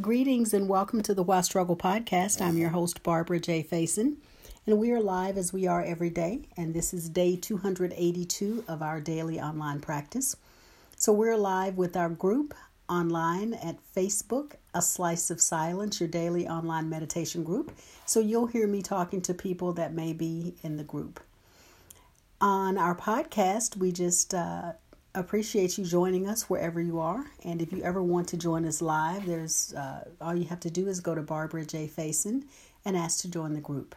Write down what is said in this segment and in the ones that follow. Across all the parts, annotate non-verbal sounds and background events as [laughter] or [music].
Greetings and welcome to the Why Struggle podcast. I'm your host, Barbara J. Faison, and we are live as we are every day. And this is day 282 of our daily online practice. So we're live with our group online at Facebook, A Slice of Silence, your daily online meditation group. So you'll hear me talking to people that may be in the group. On our podcast, we just uh, appreciate you joining us wherever you are. And if you ever want to join us live, there's uh, all you have to do is go to Barbara J. Faison and ask to join the group.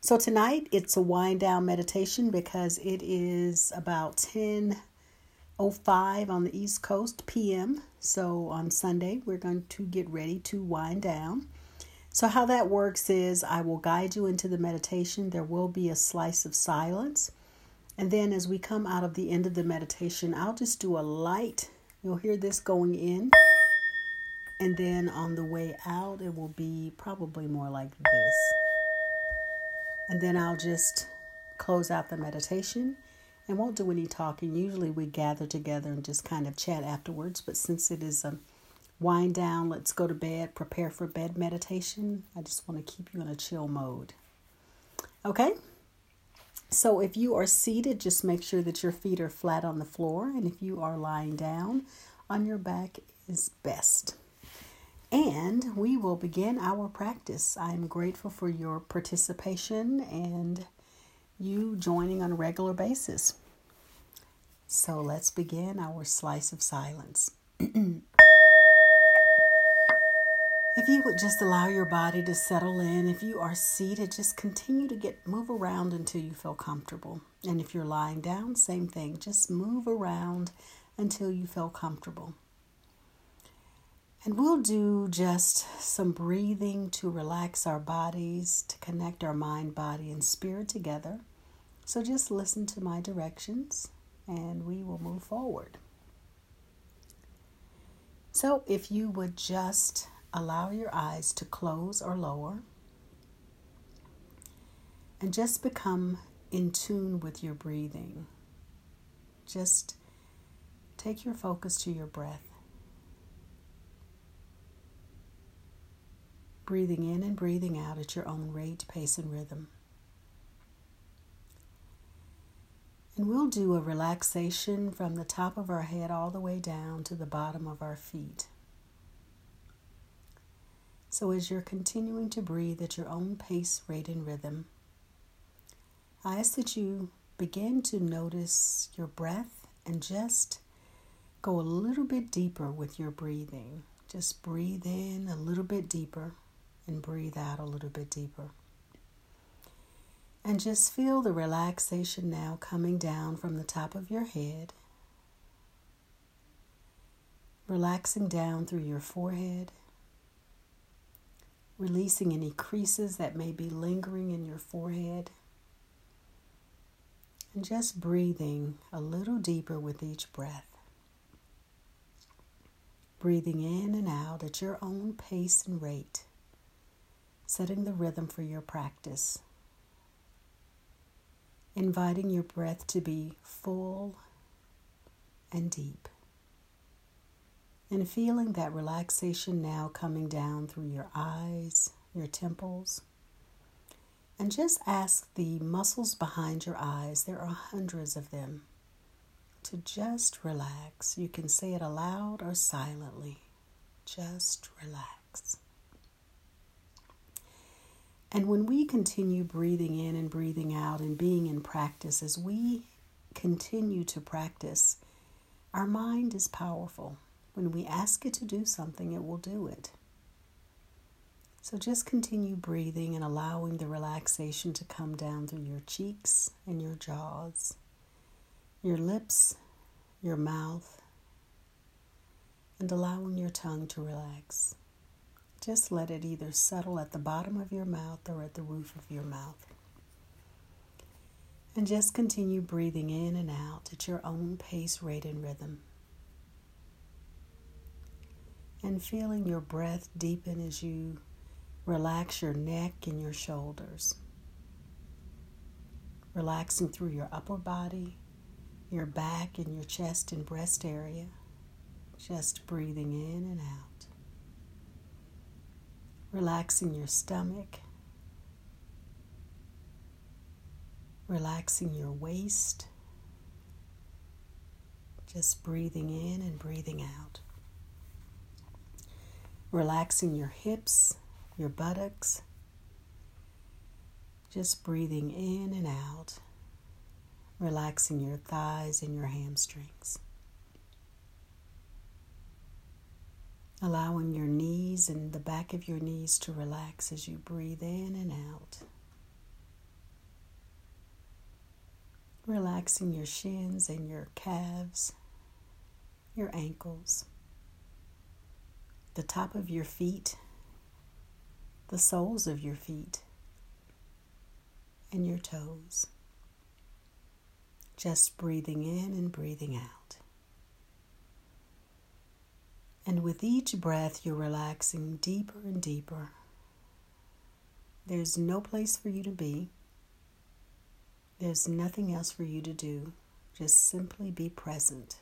So tonight it's a wind down meditation because it is about 10:05 on the East Coast PM. So on Sunday we're going to get ready to wind down. So how that works is I will guide you into the meditation. There will be a slice of silence and then as we come out of the end of the meditation, I'll just do a light. You'll hear this going in. And then on the way out, it will be probably more like this. And then I'll just close out the meditation and won't do any talking. Usually we gather together and just kind of chat afterwards. But since it is a wind down, let's go to bed, prepare for bed meditation, I just want to keep you in a chill mode. Okay? So if you are seated, just make sure that your feet are flat on the floor. And if you are lying down, on your back is best. And we will begin our practice. I am grateful for your participation and you joining on a regular basis. So let's begin our slice of silence. [clears throat] If you would just allow your body to settle in, if you are seated, just continue to get move around until you feel comfortable. And if you're lying down, same thing. Just move around until you feel comfortable. And we'll do just some breathing to relax our bodies, to connect our mind, body, and spirit together. So just listen to my directions and we will move forward. So if you would just allow your eyes to close or lower and just become in tune with your breathing. Just take your focus to your breath. Breathing in and breathing out at your own rate, pace, and rhythm. And we'll do a relaxation from the top of our head all the way down to the bottom of our feet. So, as you're continuing to breathe at your own pace, rate, and rhythm, I ask that you begin to notice your breath and just go a little bit deeper with your breathing. Just breathe in a little bit deeper and breathe out a little bit deeper. And just feel the relaxation now coming down from the top of your head, relaxing down through your forehead releasing any creases that may be lingering in your forehead. And just breathing a little deeper with each breath. Breathing in and out at your own pace and rate, setting the rhythm for your practice. Inviting your breath to be full and deep and feeling that relaxation now coming down through your eyes, your temples. And just ask the muscles behind your eyes, there are hundreds of them, to just relax. You can say it aloud or silently. Just relax. And when we continue breathing in and breathing out and being in practice, as we continue to practice, our mind is powerful. When we ask it to do something, it will do it. So just continue breathing and allowing the relaxation to come down through your cheeks and your jaws, your lips, your mouth, and allowing your tongue to relax. Just let it either settle at the bottom of your mouth or at the roof of your mouth. And just continue breathing in and out at your own pace, rate, and rhythm and feeling your breath deepen as you relax your neck and your shoulders. Relaxing through your upper body, your back, and your chest and breast area. Just breathing in and out. relaxing your stomach, relaxing your waist, just breathing in and breathing out, relaxing your hips, your buttocks, just breathing in and out, relaxing your thighs and your hamstrings. allowing your knees and the back of your knees to relax as you breathe in and out. Relaxing your shins and your calves, your ankles, the top of your feet, the soles of your feet, and your toes. Just breathing in and breathing out. And with each breath, you're relaxing deeper and deeper. There's no place for you to be. There's nothing else for you to do. Just simply be present,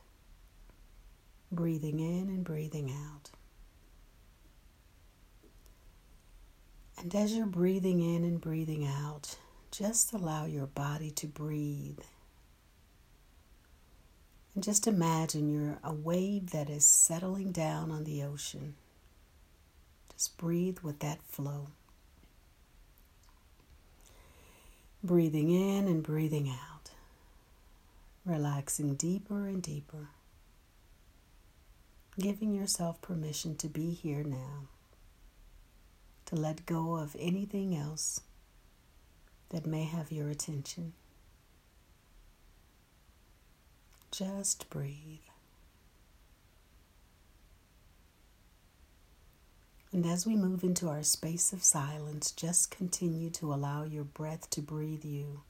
breathing in and breathing out. And as you're breathing in and breathing out, just allow your body to breathe and just imagine you're a wave that is settling down on the ocean. Just breathe with that flow. Breathing in and breathing out. Relaxing deeper and deeper. Giving yourself permission to be here now. To let go of anything else that may have your attention. Just breathe. And as we move into our space of silence, just continue to allow your breath to breathe you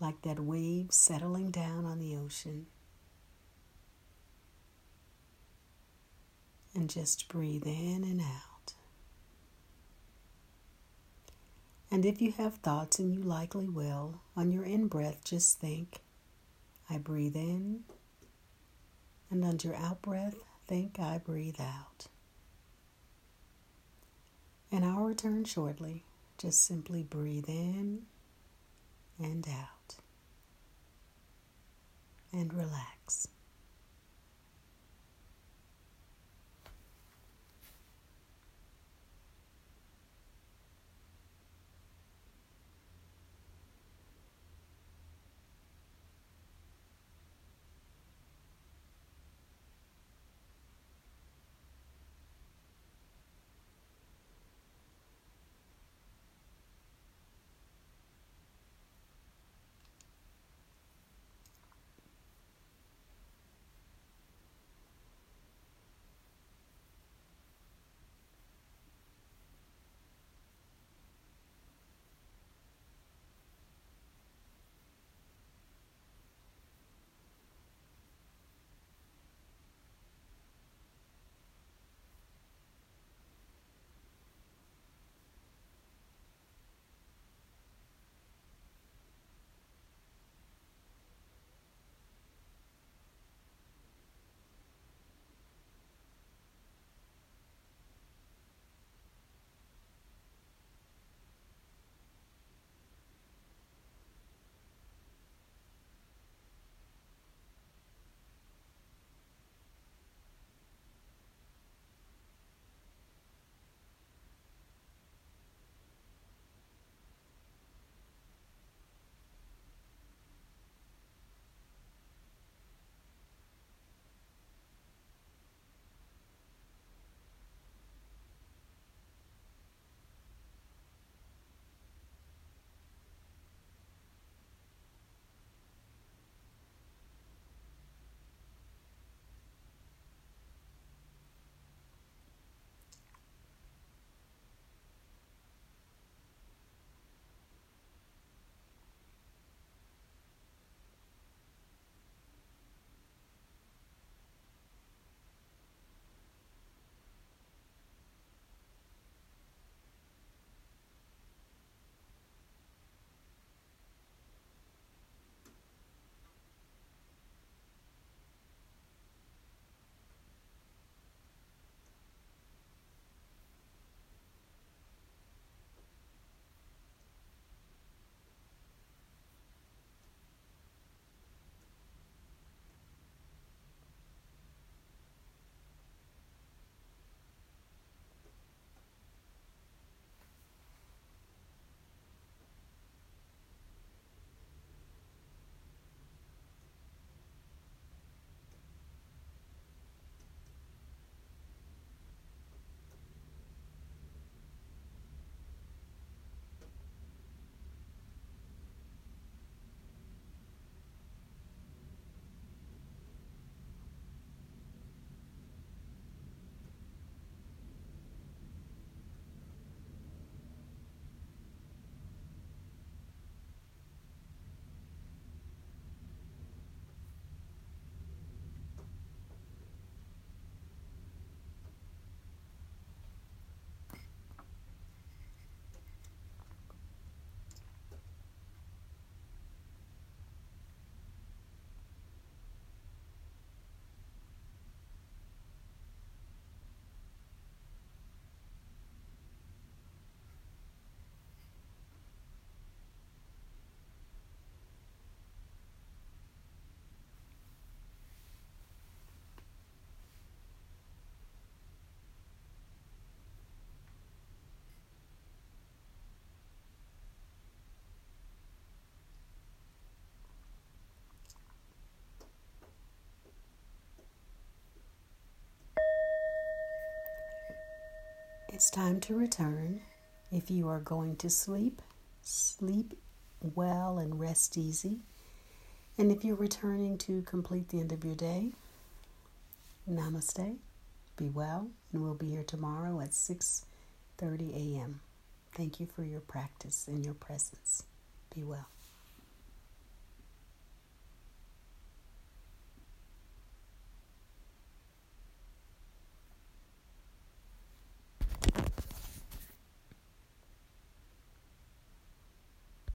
like that wave settling down on the ocean. And just breathe in and out. And if you have thoughts, and you likely will, on your in breath, just think, I breathe in, and on your out breath, think I breathe out. And I'll return shortly. Just simply breathe in and out and relax. It's time to return. If you are going to sleep, sleep well and rest easy. And if you're returning to complete the end of your day, namaste. Be well, and we'll be here tomorrow at 6:30 a.m. Thank you for your practice and your presence. Be well.